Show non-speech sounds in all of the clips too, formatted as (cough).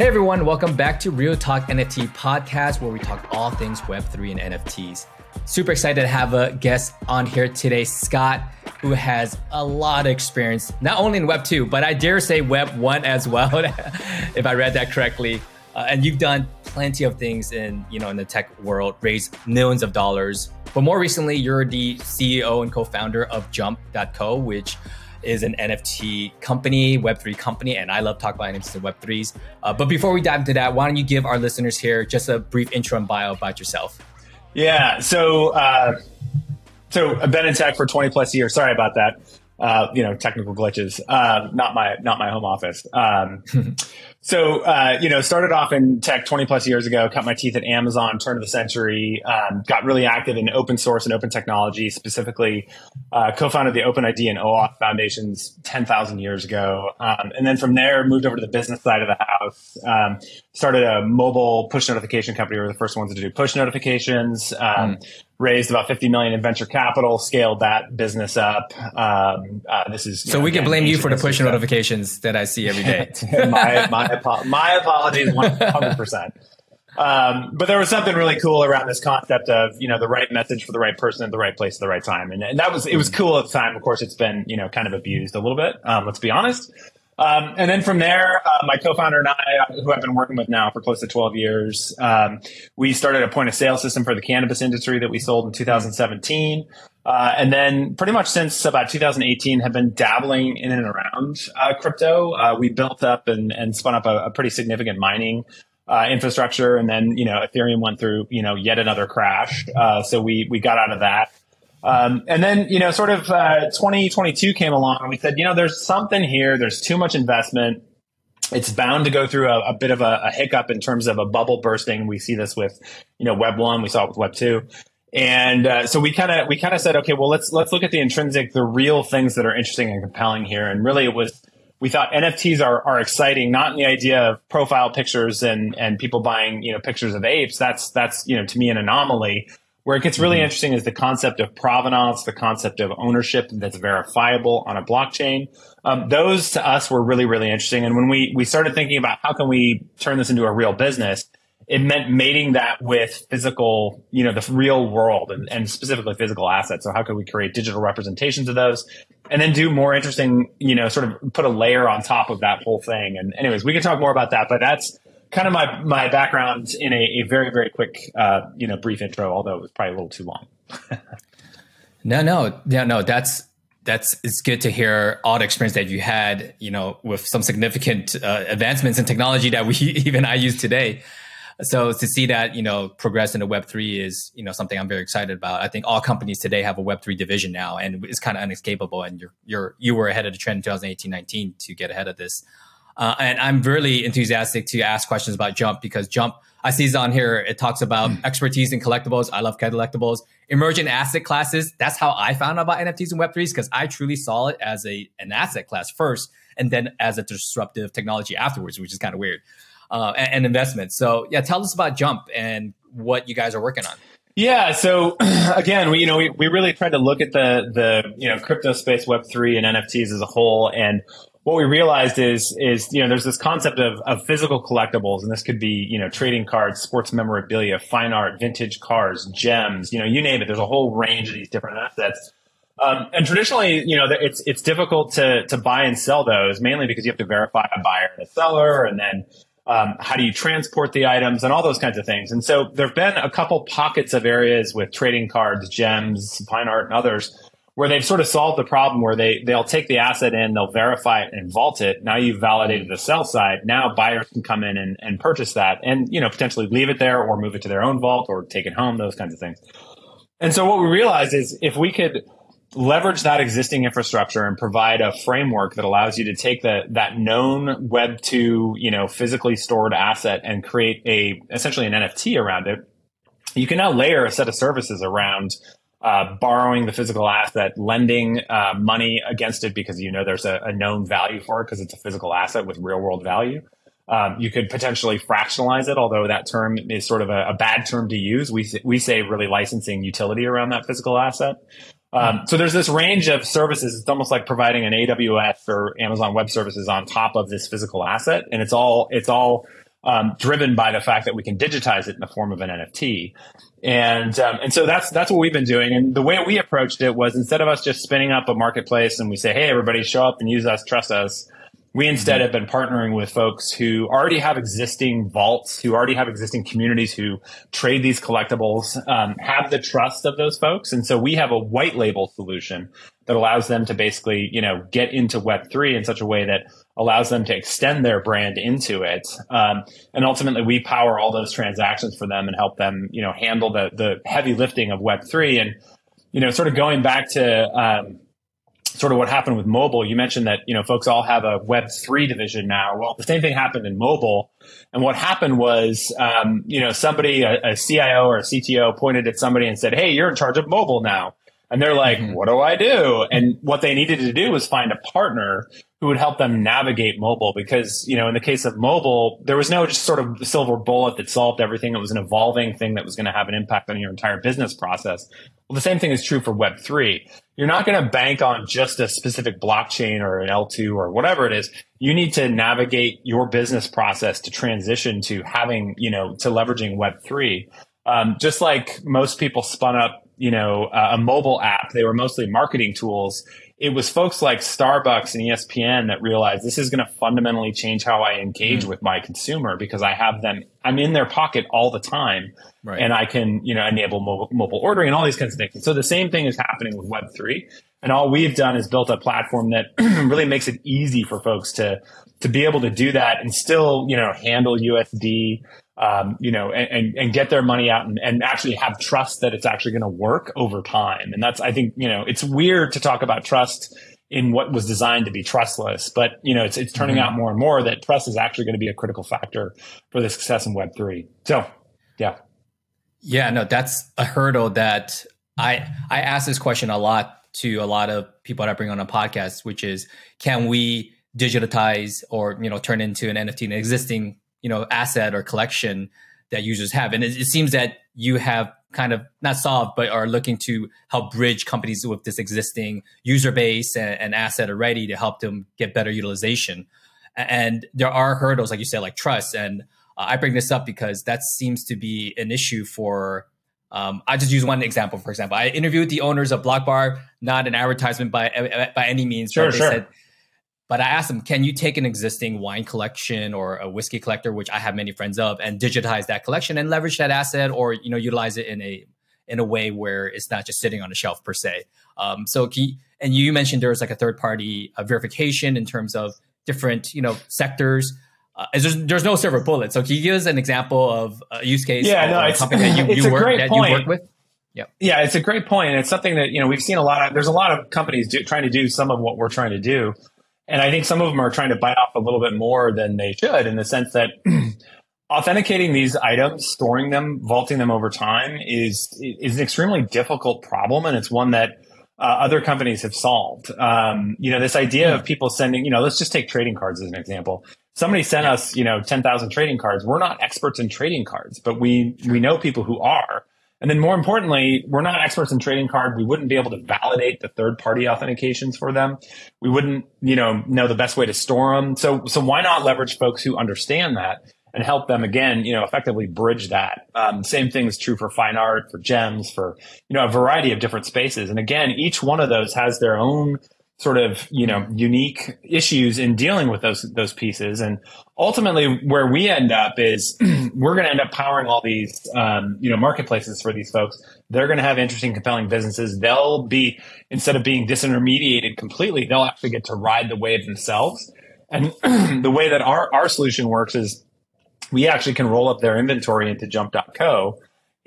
Hey everyone, welcome back to Real Talk NFT podcast where we talk all things Web3 and NFTs. Super excited to have a guest on here today, Scott, who has a lot of experience, not only in Web 2, but I dare say Web 1 as well, (laughs) if I read that correctly. Uh, and you've done plenty of things in, you know, in the tech world, raised millions of dollars. But more recently, you're the CEO and co-founder of Jump.co, which is an NFT company, Web3 company, and I love talking about NFTs and Web3s. Uh, but before we dive into that, why don't you give our listeners here just a brief intro and bio about yourself? Yeah, so uh, so I've been in tech for 20 plus years. Sorry about that. Uh, you know, technical glitches. Uh, not my not my home office. Um, (laughs) So, uh, you know, started off in tech 20 plus years ago, cut my teeth at Amazon, turn of the century, um, got really active in open source and open technology, specifically uh, co-founded the OpenID and OAuth foundations 10,000 years ago. Um, and then from there, moved over to the business side of the house, um, started a mobile push notification company. We were the first ones to do push notifications. Mm raised about 50 million in venture capital, scaled that business up. Um, uh, this is so know, we can blame you for the push stuff. notifications that I see every day. (laughs) my, my, (laughs) my apologies, 100%. Um, but there was something really cool around this concept of you know the right message for the right person at the right place at the right time, and, and that was it was cool at the time. Of course, it's been you know kind of abused a little bit. Um, let's be honest. Um, and then from there, uh, my co-founder and I, who I've been working with now for close to 12 years, um, we started a point of sale system for the cannabis industry that we sold in 2017. Uh, and then pretty much since about 2018 have been dabbling in and around uh, crypto. Uh, we built up and, and spun up a, a pretty significant mining uh, infrastructure. And then, you know, Ethereum went through, you know, yet another crash. Uh, so we, we got out of that. Um, and then, you know, sort of uh, 2022 came along and we said, you know, there's something here. There's too much investment. It's bound to go through a, a bit of a, a, hiccup in terms of a bubble bursting. We see this with, you know, Web one. We saw it with Web two. And uh, so we kind of we kind of said, okay, well, let's let's look at the intrinsic, the real things that are interesting and compelling here. And really, it was we thought NFTs are, are exciting, not in the idea of profile pictures and and people buying you know pictures of apes. That's that's you know to me an anomaly. Where it gets really mm-hmm. interesting is the concept of provenance, the concept of ownership that's verifiable on a blockchain. Um, those to us were really, really interesting. And when we, we started thinking about how can we turn this into a real business, it meant mating that with physical, you know, the real world and, and specifically physical assets. So how could we create digital representations of those and then do more interesting, you know, sort of put a layer on top of that whole thing. And anyways, we can talk more about that, but that's, kind of my my background in a, a very very quick uh, you know brief intro, although it was probably a little too long. (laughs) no, no, yeah, no. That's that's it's good to hear all the experience that you had, you know, with some significant uh, advancements in technology that we (laughs) even I use today. So to see that, you know, progress into Web three is, you know, something I'm very excited about. I think all companies today have a Web three division now, and it's kind of unescapable. And you're you're you were ahead of the trend in 2018, 19 to get ahead of this. Uh, and I'm really enthusiastic to ask questions about Jump because Jump, I see it's on here, it talks about mm. expertise in collectibles. I love collectibles. Emergent asset classes. That's how I found out about NFTs and Web3s because I truly saw it as a an asset class first and then as a disruptive technology afterwards, which is kind of weird. Uh, and, and investment. So yeah, tell us about Jump and what you guys are working on. Yeah. So (clears throat) again, we, you know, we, we really tried to look at the, the, you know, crypto space, web three and NFTs as a whole. And what we realized is is you know there's this concept of, of physical collectibles and this could be you know trading cards sports memorabilia fine art vintage cars gems you know you name it. There's a whole range of these different assets. Um, and traditionally you know it's it's difficult to to buy and sell those mainly because you have to verify a buyer and a seller and then um, how do you transport the items and all those kinds of things. And so there have been a couple pockets of areas with trading cards gems fine art and others where they've sort of solved the problem where they they'll take the asset in, they'll verify it and vault it. Now you've validated the sell side. Now buyers can come in and, and purchase that and you know potentially leave it there or move it to their own vault or take it home, those kinds of things. And so what we realized is if we could leverage that existing infrastructure and provide a framework that allows you to take the, that known web 2 you know physically stored asset and create a essentially an nft around it you can now layer a set of services around uh, borrowing the physical asset, lending uh, money against it because you know there's a, a known value for it because it's a physical asset with real world value. Um, you could potentially fractionalize it, although that term is sort of a, a, bad term to use. We we say really licensing utility around that physical asset. Um, so there's this range of services. It's almost like providing an AWS or Amazon Web Services on top of this physical asset, and it's all it's all um, driven by the fact that we can digitize it in the form of an NFT. And um, and so that's that's what we've been doing. And the way we approached it was instead of us just spinning up a marketplace and we say, hey, everybody, show up and use us, trust us. We instead mm-hmm. have been partnering with folks who already have existing vaults, who already have existing communities who trade these collectibles, um, have the trust of those folks. And so we have a white label solution that allows them to basically, you know, get into Web3 in such a way that allows them to extend their brand into it. Um, and ultimately we power all those transactions for them and help them, you know, handle the, the heavy lifting of Web3. And, you know, sort of going back to, um, sort of what happened with mobile. You mentioned that, you know, folks all have a Web3 division now. Well, the same thing happened in mobile. And what happened was, um, you know, somebody, a, a, CIO or a CTO pointed at somebody and said, Hey, you're in charge of mobile now. And they're like, mm-hmm. what do I do? And what they needed to do was find a partner who would help them navigate mobile because, you know, in the case of mobile, there was no just sort of silver bullet that solved everything. It was an evolving thing that was going to have an impact on your entire business process. Well, the same thing is true for Web3. You're not going to bank on just a specific blockchain or an L2 or whatever it is. You need to navigate your business process to transition to having, you know, to leveraging Web3. Um, just like most people spun up you know, uh, a mobile app. They were mostly marketing tools. It was folks like Starbucks and ESPN that realized this is going to fundamentally change how I engage mm. with my consumer because I have them, I'm in their pocket all the time right. and I can, you know, enable mobile, mobile ordering and all these kinds of things. So the same thing is happening with Web3. And all we've done is built a platform that (clears throat) really makes it easy for folks to, to be able to do that and still, you know, handle USD, um, you know, and, and, and, get their money out and, and actually have trust that it's actually going to work over time. And that's, I think, you know, it's weird to talk about trust in what was designed to be trustless, but you know, it's, it's turning mm-hmm. out more and more that trust is actually going to be a critical factor for the success in Web three. So, yeah. Yeah, no, that's a hurdle that I, I ask this question a lot to a lot of people that I bring on a podcast, which is, can we digitize or, you know, turn into an NFT, an existing you know asset or collection that users have and it, it, seems that you have kind of not solved but are looking to help bridge companies with this existing user base and, and asset already to help them get better utilization and there are hurdles like you said like trust and uh, i bring this up because that seems to be an issue for um, I just use one example. For example, I interviewed the owners of Blockbar, not an advertisement by by any means. Sure, but they sure. said but I asked them, can you take an existing wine collection or a whiskey collector, which I have many friends of, and digitize that collection and leverage that asset, or you know, utilize it in a in a way where it's not just sitting on a shelf per se. Um, so, you, and you mentioned there was like a third party uh, verification in terms of different you know sectors. Uh, there's, there's no silver bullet. So, can you give us an example of a use case? Yeah, no, it's, something that you, (laughs) you work that point. you work with. Yeah, yeah, it's a great point, and it's something that you know we've seen a lot of. There's a lot of companies do, trying to do some of what we're trying to do. And I think some of them are trying to bite off a little bit more than they should in the sense that (clears throat) authenticating these items, storing them, vaulting them over time is, is an extremely difficult problem. And it's one that uh, other companies have solved. Um, you know, this idea of people sending, you know, let's just take trading cards as an example. Somebody sent us, you know, 10,000 trading cards. We're not experts in trading cards, but we, we know people who are. And then more importantly, we're not experts in trading card. We wouldn't be able to validate the third party authentications for them. We wouldn't, you know, know the best way to store them. So, so why not leverage folks who understand that and help them again, you know, effectively bridge that. Um, same thing is true for fine art, for gems, for, you know, a variety of different spaces. And again, each one of those has their own sort of you know unique issues in dealing with those those pieces. And ultimately where we end up is (clears throat) we're going to end up powering all these um, you know marketplaces for these folks. They're going to have interesting compelling businesses. They'll be instead of being disintermediated completely they'll actually get to ride the wave themselves. And (clears throat) the way that our our solution works is we actually can roll up their inventory into jump.co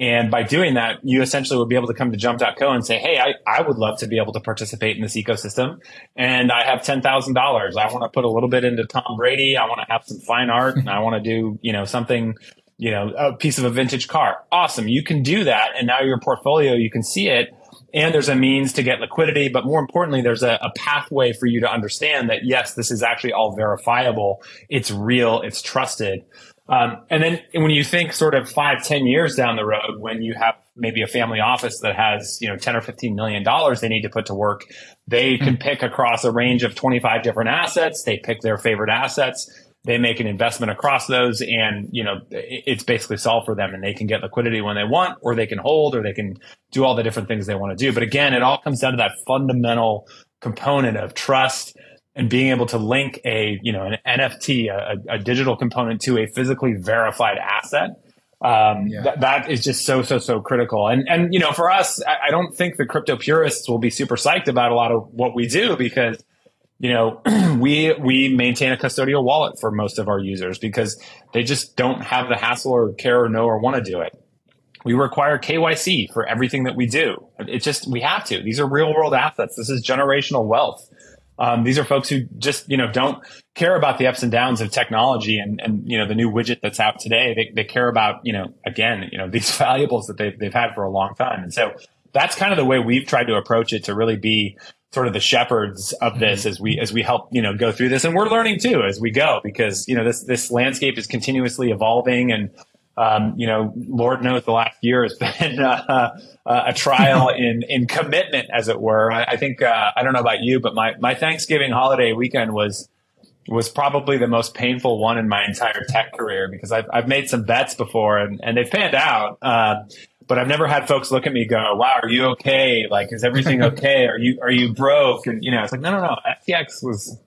and by doing that, you essentially would be able to come to jump.co and say, Hey, I, I would love to be able to participate in this ecosystem. And I have $10,000. I want to put a little bit into Tom Brady. I want to have some fine art and I want to do, you know, something, you know, a piece of a vintage car. Awesome. You can do that. And now your portfolio, you can see it. And there's a means to get liquidity, but more importantly, there's a, a pathway for you to understand that yes, this is actually all verifiable. It's real. It's trusted. Um, and then when you think sort of five, ten years down the road, when you have maybe a family office that has, you know, 10 or 15 million dollars they need to put to work, they can pick across a range of 25 different assets. They pick their favorite assets. they make an investment across those and you know it's basically solved for them and they can get liquidity when they want or they can hold or they can do all the different things they want to do but again it all comes down to that fundamental component of trust and being able to link a you know an nft a, a digital component to a physically verified asset um, yeah. th- that is just so so so critical and and you know for us I, I don't think the crypto purists will be super psyched about a lot of what we do because you know, (clears throat) we we maintain a custodial wallet for most of our users because they just don't have the hassle or care or know or want to do it. We require KYC for everything that we do. It's just we have to. These are real world assets. This is generational wealth. Um, these are folks who just you know don't care about the ups and downs of technology and and you know the new widget that's out today. They, they care about you know again you know (laughs) these valuables that they've they've had for a long time. And so that's kind of the way we've tried to approach it to really be sort of the shepherds of this mm-hmm. as we as we help you know go through this and we're learning too as we go because you know this this landscape is continuously evolving and um, you know lord knows the last year has (laughs) been uh, uh, a trial (laughs) in in commitment as it were i, I think uh, i don't know about you but my my thanksgiving holiday weekend was was probably the most painful one in my entire tech career because I've, I've made some bets before and, and they've panned out. Uh, but I've never had folks look at me go, "Wow, are you okay? Like, is everything (laughs) okay? Are you are you broke?" And you know, it's like, no, no, no. FTX was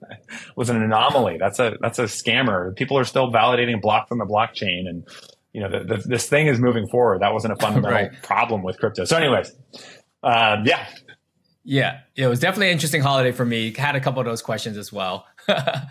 was an anomaly. That's a that's a scammer. People are still validating blocks on the blockchain, and you know, the, the, this thing is moving forward. That wasn't a fundamental right. problem with crypto. So, anyways, um, yeah, yeah, it was definitely an interesting holiday for me. Had a couple of those questions as well. (laughs) uh,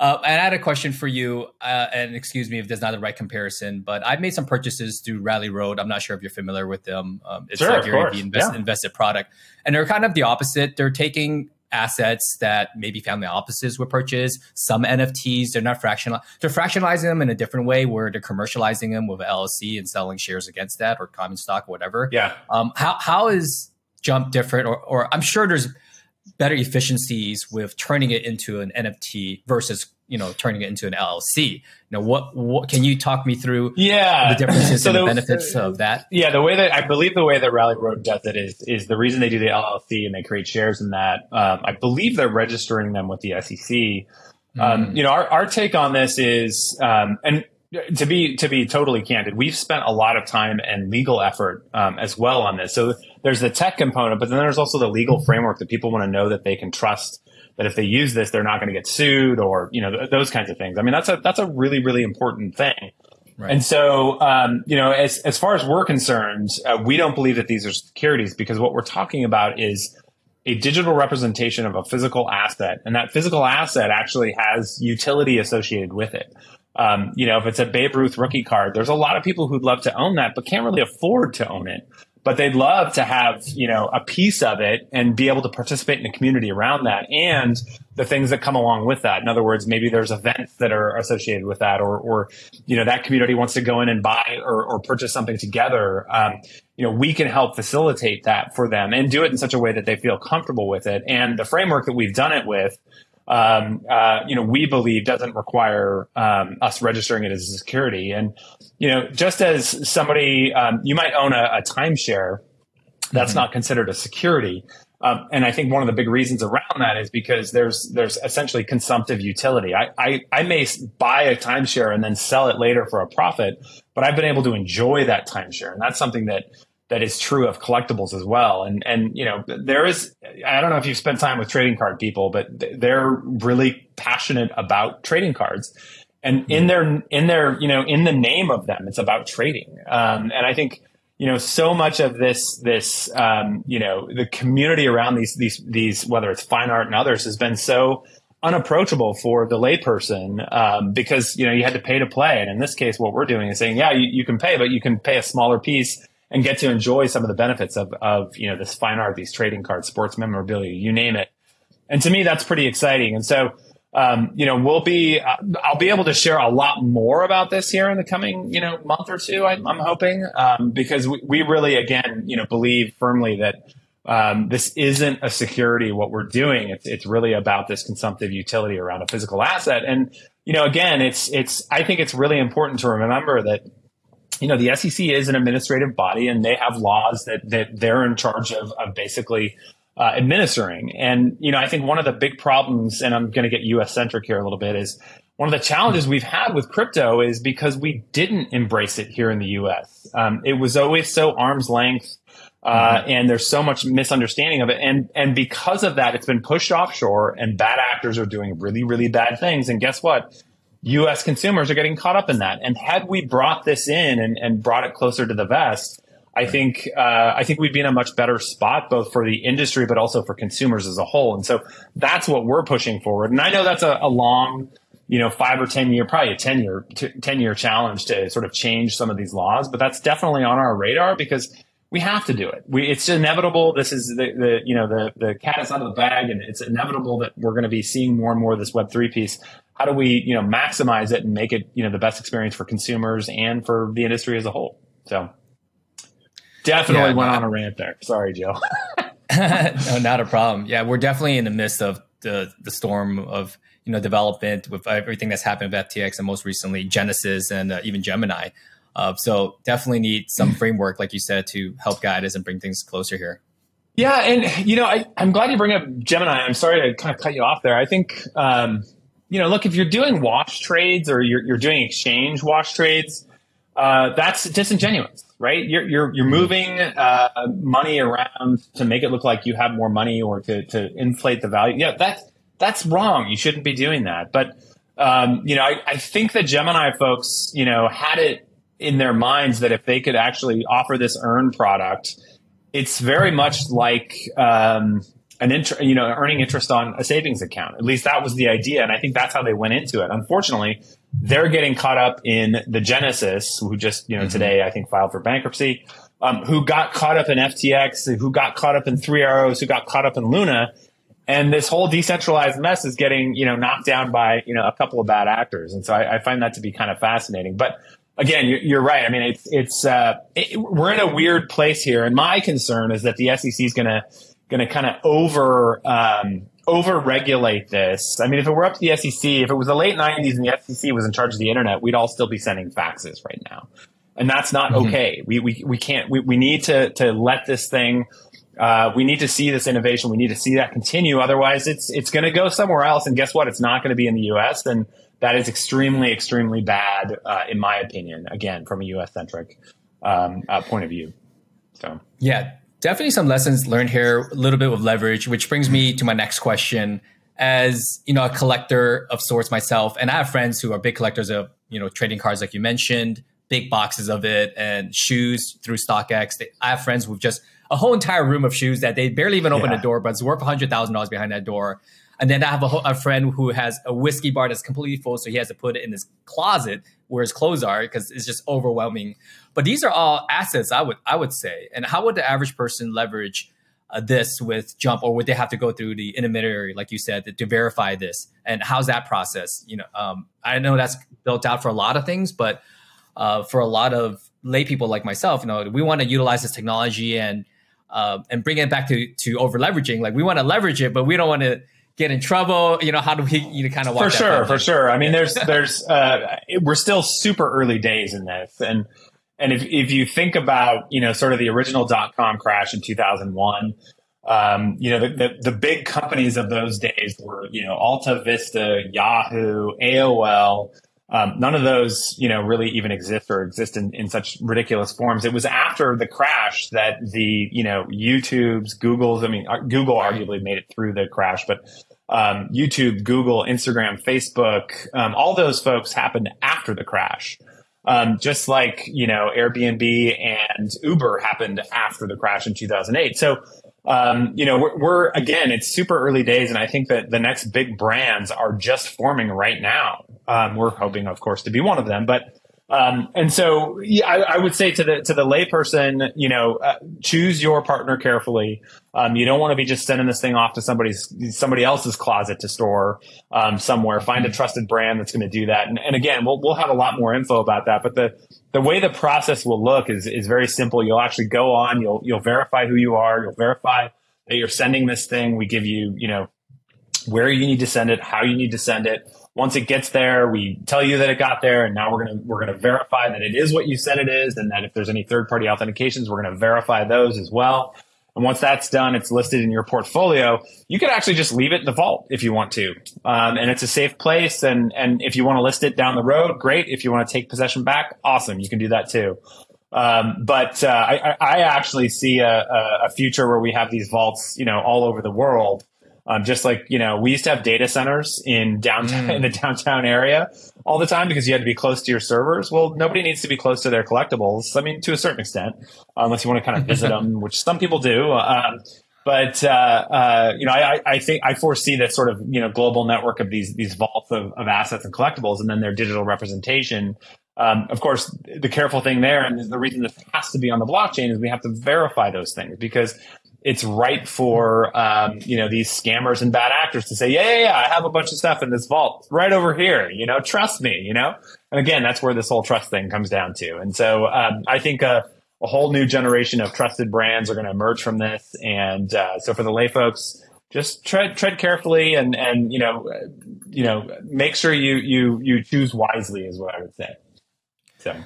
and I had a question for you, uh, and excuse me if there's not the right comparison, but I've made some purchases through Rally Road. I'm not sure if you're familiar with them. Um, it's sure, like your invest, yeah. invested product, and they're kind of the opposite. They're taking assets that maybe family offices would purchase. Some NFTs, they're not fractional. They're fractionalizing them in a different way where they're commercializing them with LLC and selling shares against that or common stock, or whatever. Yeah. Um, how how is jump different or, or i'm sure there's better efficiencies with turning it into an nft versus you know turning it into an llc you know what what can you talk me through yeah. the differences so and the, the benefits of that? Yeah the way that i believe the way that rally road does it is is the reason they do the llc and they create shares in that um, i believe they're registering them with the sec um, mm. you know our, our take on this is um, and to be to be totally candid, we've spent a lot of time and legal effort um, as well on this. So there's the tech component, but then there's also the legal framework that people want to know that they can trust that if they use this, they're not going to get sued or you know th- those kinds of things. I mean, that's a that's a really really important thing. Right. And so, um, you know, as as far as we're concerned, uh, we don't believe that these are securities because what we're talking about is a digital representation of a physical asset, and that physical asset actually has utility associated with it. Um, you know, if it's a Babe Ruth rookie card, there's a lot of people who'd love to own that, but can't really afford to own it. But they'd love to have, you know, a piece of it and be able to participate in the community around that and the things that come along with that. In other words, maybe there's events that are associated with that or, or, you know, that community wants to go in and buy or, or purchase something together. Um, you know, we can help facilitate that for them and do it in such a way that they feel comfortable with it. And the framework that we've done it with, um, uh, you know, we believe doesn't require um, us registering it as a security. And, you know, just as somebody, um, you might own a, a timeshare, that's mm-hmm. not considered a security. Um, and I think one of the big reasons around that is because there's there's essentially consumptive utility. I, I, I may buy a timeshare and then sell it later for a profit, but I've been able to enjoy that timeshare, and that's something that that is true of collectibles as well. And and you know there is I don't know if you've spent time with trading card people, but they're really passionate about trading cards. And in their in their you know in the name of them, it's about trading. Um, and I think you know so much of this this um, you know the community around these these these whether it's fine art and others has been so unapproachable for the layperson um, because you know you had to pay to play and in this case what we're doing is saying yeah you, you can pay but you can pay a smaller piece and get to enjoy some of the benefits of, of, you know, this fine art, these trading cards, sports memorabilia, you name it. And to me, that's pretty exciting. And so, um, you know, we'll be, uh, I'll be able to share a lot more about this here in the coming, you know, month or two, I, am hoping, um, because we, we really, again, you know, believe firmly that, um, this isn't a security what we're doing. It's, it's really about this consumptive utility around a physical asset. And, you know, again, it's, it's, I think it's really important to remember that you know, the SEC is an administrative body and they have laws that, that they're in charge of, of basically uh, administering. And you know, I think one of the big problems, and I'm going to get U.S. centric here a little bit, is one of the challenges we've had with crypto is because we didn't embrace it here in the U.S. Um, it was always so arm's length. Uh, mm-hmm. and there's so much misunderstanding of it. And, and because of that, it's been pushed offshore and bad actors are doing really, really bad things. And guess what? US consumers are getting caught up in that. And had we brought this in and, and brought it closer to the vest, I think uh, I think we'd be in a much better spot both for the industry but also for consumers as a whole. And so that's what we're pushing forward. And I know that's a, a long, you know, five or ten year, probably a ten year ten year challenge to sort of change some of these laws. But that's definitely on our radar because we have to do it. We, it's inevitable. This is the, the you know the the cat is out of the bag, and it's inevitable that we're going to be seeing more and more of this Web three piece. How do we you know maximize it and make it you know the best experience for consumers and for the industry as a whole? So. Definitely yeah, went on a rant there. Sorry, Joe. (laughs) no, not a problem. Yeah, we're definitely in the midst of the the storm of you know development with everything that's happened with FTX and most recently Genesis and uh, even Gemini. Uh, so definitely need some (laughs) framework, like you said, to help guide us and bring things closer here. Yeah, and you know, I, am glad you bring up Gemini. I'm sorry to kind of cut you off there. I think um, you know, look, if you're doing wash trades or you're, you're doing exchange wash trades, uh, that's disingenuous right? You're you're you're moving uh, money around to make it look like you have more money or to to inflate the value. Yeah, that's that's wrong. You shouldn't be doing that. But um, you know, I, I think the Gemini folks, you know, had it in their minds that if they could actually offer this earn product, it's very much like um, an inter- you know earning interest on a savings account. At least that was the idea, and I think that's how they went into it. Unfortunately, they're getting caught up in the Genesis, who just, you know, mm-hmm. today I think filed for bankruptcy, um, who got caught up in FTX, who got caught up in Three Arrows, who got caught up in Luna. And this whole decentralized mess is getting, you know, knocked down by, you know, a couple of bad actors. And so I, I find that to be kind of fascinating. But again, you're, you're right. I mean, it's, it's, uh, it, we're in a weird place here. And my concern is that the SEC is going to, going to kind of over, um, over regulate this. I mean, if it were up to the SEC, if it was the late 90s and the SEC was in charge of the internet, we'd all still be sending faxes right now. And that's not mm-hmm. okay. We, we, we can't, we, we need to, to let this thing, uh, we need to see this innovation. We need to see that continue. Otherwise, it's, it's going to go somewhere else. And guess what? It's not going to be in the US. And that is extremely, extremely bad, uh, in my opinion, again, from a US centric um, uh, point of view. So, yeah, definitely some lessons learned here, a little bit of leverage, which brings me to my next question. As you know, a collector of sorts myself, and I have friends who are big collectors of you know trading cards, like you mentioned, big boxes of it, and shoes through StockX. They, I have friends with just a whole entire room of shoes that they barely even open yeah. a door, but it's worth hundred thousand dollars behind that door. And then I have a, a, friend who has a whiskey bar that's completely full, so he has to put it in his closet where his clothes are because it's just overwhelming. But these are all assets, I would I would say. And how would the average person leverage uh, this with Jump, or would they have to go through the intermediary, like you said, to, to verify this? And how's that process? You know, um, I know that's built out for a lot of things, but uh, for a lot of lay people like myself, you know, we want to utilize this technology and uh, and bring it back to to over leveraging. Like we want to leverage it, but we don't want to get in trouble? You know, how do we you know, kind of for sure, for sure. I mean, there's there's uh, we're still super early days in this, and and if if you think about you know sort of the original dot com crash in 2001. Um, you know, the, the, the, big companies of those days were, you know, Alta Vista, Yahoo, AOL. Um, none of those, you know, really even exist or exist in, in such ridiculous forms. It was after the crash that the, you know, YouTube's, Google's, I mean, uh, Google arguably made it through the crash, but um, YouTube, Google, Instagram, Facebook, um, all those folks happened after the crash. Um, just like you know Airbnb and Uber happened after the crash in 2008. So um, you know we're, we're, again it's super early days, and I think that the next big brands are just forming right now. Um, we're hoping, of course, to be one of them, but um, and so yeah, I, I, would say to the to the layperson, you know, uh, choose your partner carefully. Um, you don't want to be just sending this thing off to somebody's somebody else's closet to store um, somewhere. Find a trusted brand that's going to do that. And, and again, we'll we'll have a lot more info about that. But the the way the process will look is is very simple. You'll actually go on. You'll you'll verify who you are. You'll verify that you're sending this thing. We give you you know where you need to send it, how you need to send it once it gets there, we tell you that it got there, and now we're gonna we're gonna verify that it is what you said it is, and that if there's any third party authentications, we're gonna verify those as well. And once that's done, it's listed in your portfolio. You could actually just leave it in the vault if you want to. Um, and it's a safe place. And, and if you want to list it down the road, great. If you want to take possession back, awesome. You can do that too. Um, but uh, I, I, actually see a, a, future where we have these vaults, you know, all over the world. Um, just like you know, we used to have data centers in downtown mm. (laughs) in the downtown area all the time because you had to be close to your servers. Well, nobody needs to be close to their collectibles. I mean, to a certain extent, unless you want to kind of visit (laughs) them, which some people do. Um, but uh, uh, you know, I, I, think I foresee that sort of you know global network of these these vaults of, of assets and collectibles, and then their digital representation um, of course, the careful thing there, and the reason this has to be on the blockchain, is we have to verify those things because it's right for um, you know these scammers and bad actors to say, yeah, yeah, yeah, I have a bunch of stuff in this vault right over here. You know, trust me. You know, and again, that's where this whole trust thing comes down to. And so um, I think a, a, whole new generation of trusted brands are going to emerge from this. And uh, so for the lay folks, just tread tread carefully and and you know you know make sure you you you choose wisely is what I would say. So.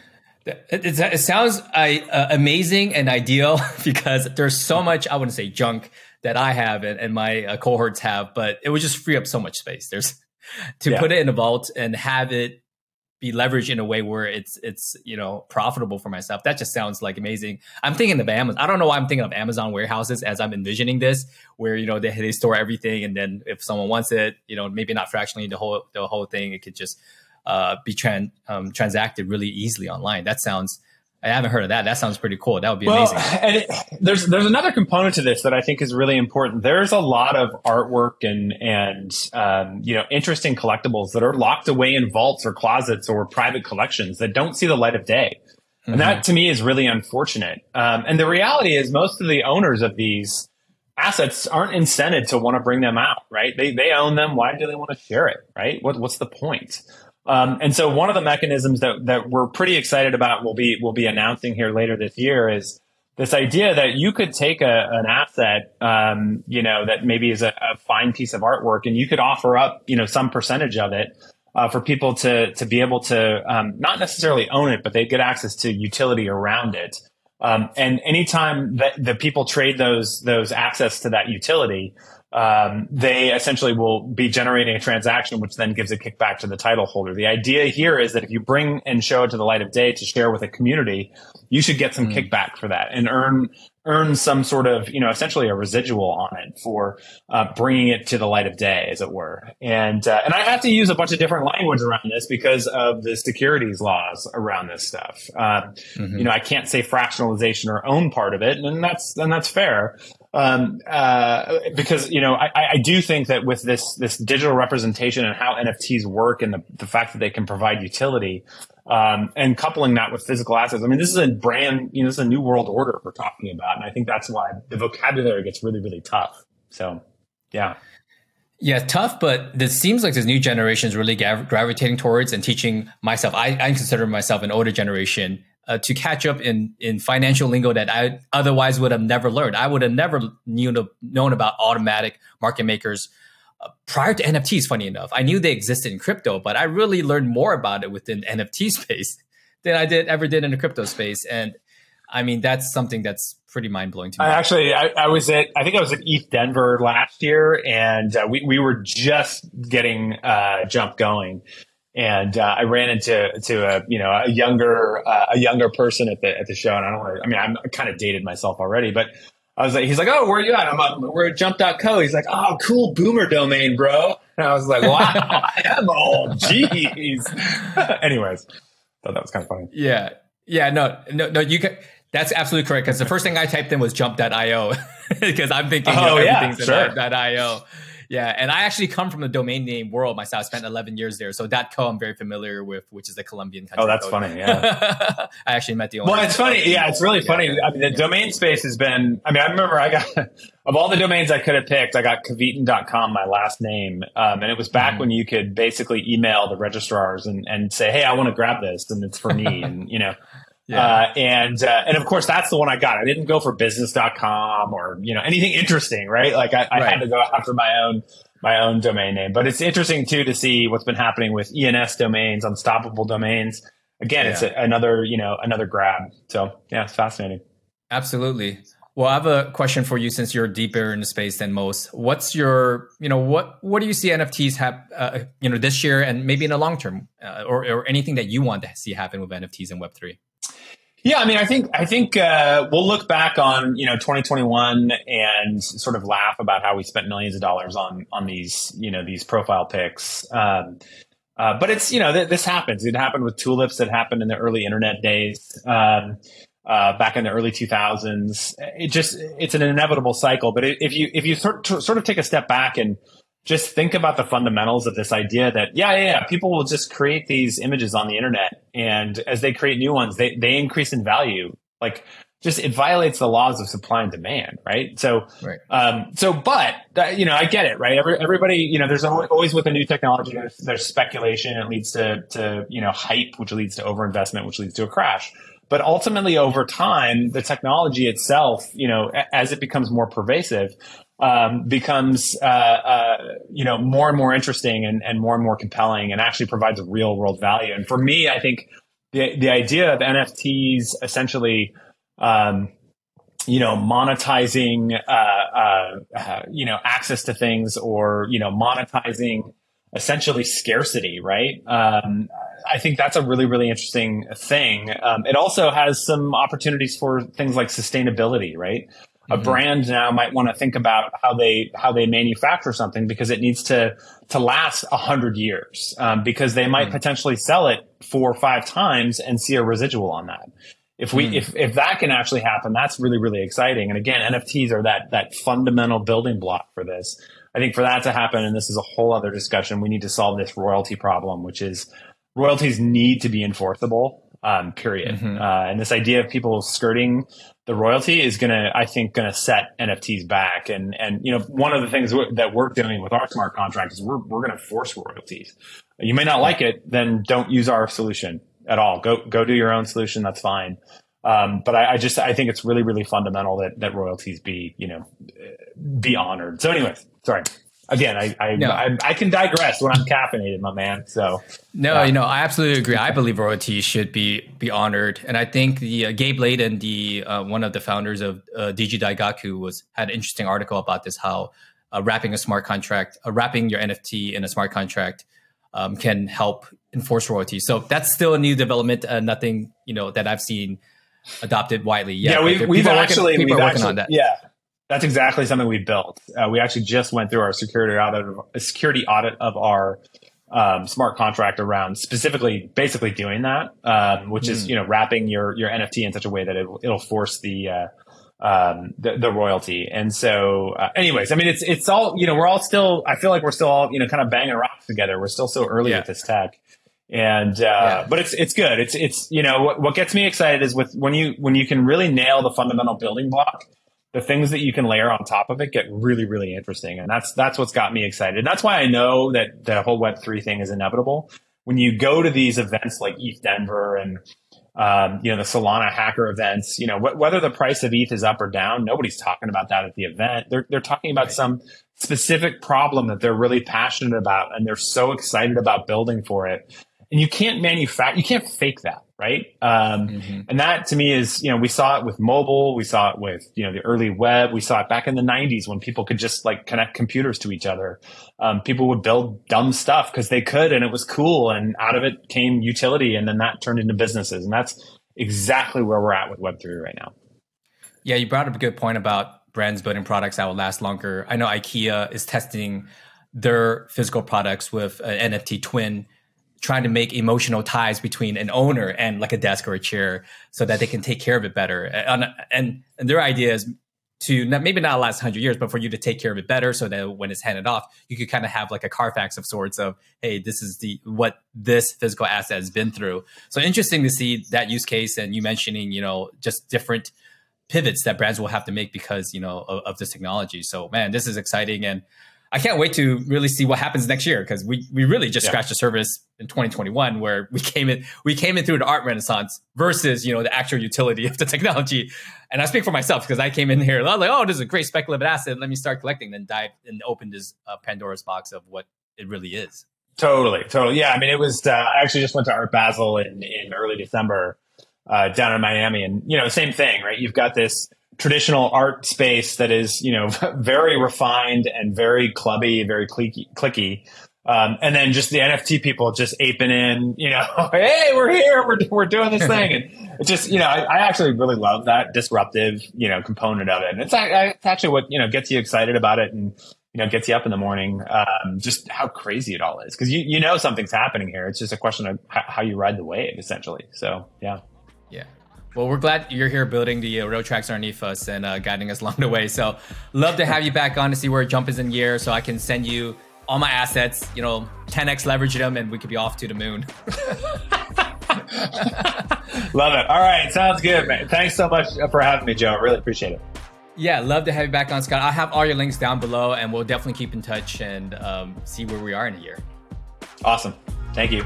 It, it, sounds uh, amazing and ideal (laughs) because there's so much I wouldn't say junk that I have and, and my uh, cohorts have, but it would just free up so much space. There's (laughs) to yeah. put it in a vault and have it be leveraged in a way where it's it's you know profitable for myself. That just sounds like amazing. I'm thinking of Amazon. I don't know why I'm thinking of Amazon warehouses as I'm envisioning this, where you know they, they store everything and then if someone wants it, you know maybe not fractionally the whole the whole thing, it could just uh, be tran- um, transacted really easily online. That sounds I haven't heard of that. That sounds pretty cool. That would be well, amazing. And it, there's there's another component to this that I think is really important. There's a lot of artwork and and um, you know interesting collectibles that are locked away in vaults or closets or private collections that don't see the light of day. And mm-hmm. that to me is really unfortunate. Um, and the reality is most of the owners of these assets aren't incented to want to bring them out, right? They they own them. Why do they want to share it, right? What what's the point? Um, and so one of the mechanisms that, that we're pretty excited about, we'll be, we'll be announcing here later this year is this idea that you could take a, an asset, um, you know, that maybe is a, a, fine piece of artwork and you could offer up, you know, some percentage of it, uh, for people to, to be able to, um, not necessarily own it, but they get access to utility around it. Um, and anytime that the people trade those, those access to that utility, um, they essentially will be generating a transaction, which then gives a kickback to the title holder. The idea here is that if you bring and show it to the light of day to share with a community, you should get some mm. kickback for that and earn earn some sort of you know essentially a residual on it for uh, bringing it to the light of day, as it were. And uh, and I have to use a bunch of different language around this because of the securities laws around this stuff. Uh, mm-hmm. You know, I can't say fractionalization or own part of it, and that's and that's fair um, uh, because you know I, I, do think that with this this digital representation and how NFTs work and the, the fact that they can provide utility um, and coupling that with physical assets. I mean, this is a brand you know this is a new world order we're talking about, and I think that's why the vocabulary gets really really tough. So yeah. Yeah, tough, but it seems like this new generation is really gravitating towards and teaching myself. I, I consider myself an older generation uh, to catch up in in financial lingo that I otherwise would have never learned. I would have never knew known about automatic market makers prior to NFTs. Funny enough, I knew they existed in crypto, but I really learned more about it within (laughs) NFT space than I did ever did in the crypto space. And I mean, that's something that's pretty mind blowing to me. I actually, I, I, was at, I think I was at ETH Denver last year, and uh, we we were just getting uh, jump going and uh, I ran into to a you know a younger uh, a younger person at the at the show, and I don't want to. I mean, I'm kind of dated myself already, but I was like, he's like, oh, where are you at? I'm like, we're at jump.co. He's like, oh, cool boomer domain, bro. And I was like, wow, I am old. Jeez. Anyways, thought that was kind of funny. Yeah, yeah, no, no, no, you can. That's absolutely correct because the first thing I typed in was jump.io because (laughs) I'm thinking oh, you know, yeah, everything's sure. .io. Yeah, and I actually come from the domain name world myself. I spent 11 years there, so .co I'm very familiar with, which is a Colombian country. Oh, that's code. funny. Yeah, (laughs) I actually met the owner. Well, it's funny. Yeah, it's really funny. I mean, the domain space has been. I mean, I remember I got (laughs) of all the domains I could have picked, I got Kveton.com, my last name, um, and it was back mm when you could basically email the registrars and and say, hey, I want to grab this, and it's for me, (laughs) and you know. Yeah. Uh, and, uh, and of course that's the one I got. I didn't go for business.com or, you know, anything interesting, right? Like I, I right. had to go after my own, my own domain name, but it's interesting too to see what's been happening with ENS domains, unstoppable domains. Again, yeah. it's a, another, you know, another grab. So yeah, it's fascinating. Absolutely. Well, I have a question for you since you're deeper in the space than most. What's your, you know, what what do you see NFTs have, uh, you know, this year and maybe in the long term, uh, or, or anything that you want to see happen with NFTs and Web three? Yeah, I mean, I think I think uh, we'll look back on you know 2021 and sort of laugh about how we spent millions of dollars on on these you know these profile pics. Um, uh, but it's you know th- this happens. It happened with tulips. It happened in the early internet days. Um, uh, back in the early 2000s. It just it's an inevitable cycle. But if you if you sort sort of take a step back and just think about the fundamentals of this idea that yeah yeah yeah people will just create these images on the internet and as they create new ones they they increase in value. Like just it violates the laws of supply and demand right? So right. um so but uh, you know i get it right? Every, everybody you know there's always with a new technology there's, there's speculation it leads to to you know hype which leads to overinvestment which leads to a crash. But ultimately, over time, the technology itself, you know, as it becomes more pervasive, um, becomes, uh, uh, you know, more and more interesting and, and more and more compelling and actually provides real world value. And for me, I think the, the idea of NFTs essentially, um, you know, monetizing, uh, uh, uh, you know, access to things or, you know, monetizing essentially scarcity, right? Um, I think that's a really, really interesting thing. Um, it also has some opportunities for things like sustainability, right? Mm-hmm. A brand now might want to think about how they how they manufacture something because it needs to to last a hundred years um, because they might mm-hmm. potentially sell it four or five times and see a residual on that. If we mm. if if that can actually happen, that's really really exciting. And again, NFTs are that that fundamental building block for this. I think for that to happen, and this is a whole other discussion, we need to solve this royalty problem, which is royalties need to be enforceable. Um, period. Mm-hmm. Uh, and this idea of people skirting the royalty is going to, I think, going to set NFTs back. And and you know, one of the things that we're doing with our smart contract is we're we're going to force royalties. You may not like it, then don't use our solution at all. Go go do your own solution. That's fine. Um, but I, I, just I think it's really really fundamental that that royalties be you know be honored. So, anyways, sorry again, I I, no. I, I can digress when I'm caffeinated, my man. So no, you know, I absolutely agree. I believe royalties should be be honored, and I think the uh, Gabe Leydon, the uh, one of the founders of uh, DigiDaigaku, was had an interesting article about this. How uh, wrapping a smart contract, uh, wrapping your NFT in a smart contract, um, can help enforce royalties. So that's still a new development. Uh, nothing, you know, that I've seen adopted widely yet. Yeah, we've, we've actually working, people we've working actually, on that. Yeah, that's exactly something we built. Uh, we actually just went through our security audit, a security audit of our um, smart contract around specifically, basically doing that, um, which mm. is hmm. you know wrapping your your NFT in such a way that it, will force the, uh, um, the, the royalty. And so, uh, anyways, I mean, it's it's all you know. We're all still. I feel like we're still all you know, kind of banging rocks together. We're still so early yeah. with this tech and uh, yeah. but it's it's good. It's it's you know what, what gets me excited is with when you when you can really nail the fundamental building block the things that you can layer on top of it get really, really interesting. And that's, that's what's got me excited. And that's why I know that the whole Web3 thing is inevitable. When you go to these events like ETH Denver and, um, you know, the Solana hacker events, you know, wh- whether the price of ETH is up or down, nobody's talking about that at the event. They're, they're talking about right. some specific problem that they're really passionate about and they're so excited about building for it. And you can't manufacture, you can't fake that right? Um, mm-hmm. And that to me is, you know, we saw it with mobile, we saw it with, you know, the early web, we saw it back in the 90s when people could just like connect computers to each other. Um, people would build dumb stuff because they could and it was cool. And out of it came utility. And then that turned into businesses. And that's exactly where we're at with Web3 right now. Yeah, you brought up a good point about brands building products that will last longer. I know IKEA is testing their physical products with an NFT twin trying to make emotional ties between an owner and like a desk or a chair so that they can take care of it better. And, and, and their idea is to not, maybe not last 100 years, but for you to take care of it better so that when it's handed off, you could kind of have like a Carfax of sorts of, hey, this is the what this physical asset has been through. So interesting to see that use case and you mentioning, you know, just different pivots that brands will have to make because, you know, of, of this technology. So man, this is exciting. And I can't wait to really see what happens next year because we we really just yeah. scratched the surface in 2021 where we came in we came in through an art renaissance versus you know the actual utility of the technology. And I speak for myself because I came in here I was like oh this is a great speculative asset let me start collecting then dive and open this uh, Pandora's box of what it really is. Totally, totally. Yeah, I mean it was. Uh, I actually just went to Art Basel in in early December uh, down in Miami, and you know same thing, right? You've got this traditional art space that is, you know, (laughs) very refined and very clubby, very cliquey, cliquey. Um, and then just the NFT people just aping in, you know, (laughs) hey, we're here, we're, we're doing this thing. And it's just, you know, I, I, actually really love that disruptive, you know, component of it. And it's, it's actually what, you know, gets you excited about it and, you know, gets you up in the morning. Um, just how crazy it all is. Cause you, you know, something's happening here. It's just a question of how you ride the wave essentially. So, yeah. Yeah. Well, we're glad you're here building the uh, road tracks underneath us and uh, guiding us (laughs) along the way. So, love to have you back on to see where Jump is in gear so I can send you all my assets, you know, 10x leverage them and we could be off to the moon. (laughs) love it. All right. Sounds good, man. Thanks so much for having me, Joe. I really appreciate it. Yeah, love to have you back on, Scott. I'll have all your links down below and we'll definitely keep in touch and um, see where we are in a year. Awesome. Thank you.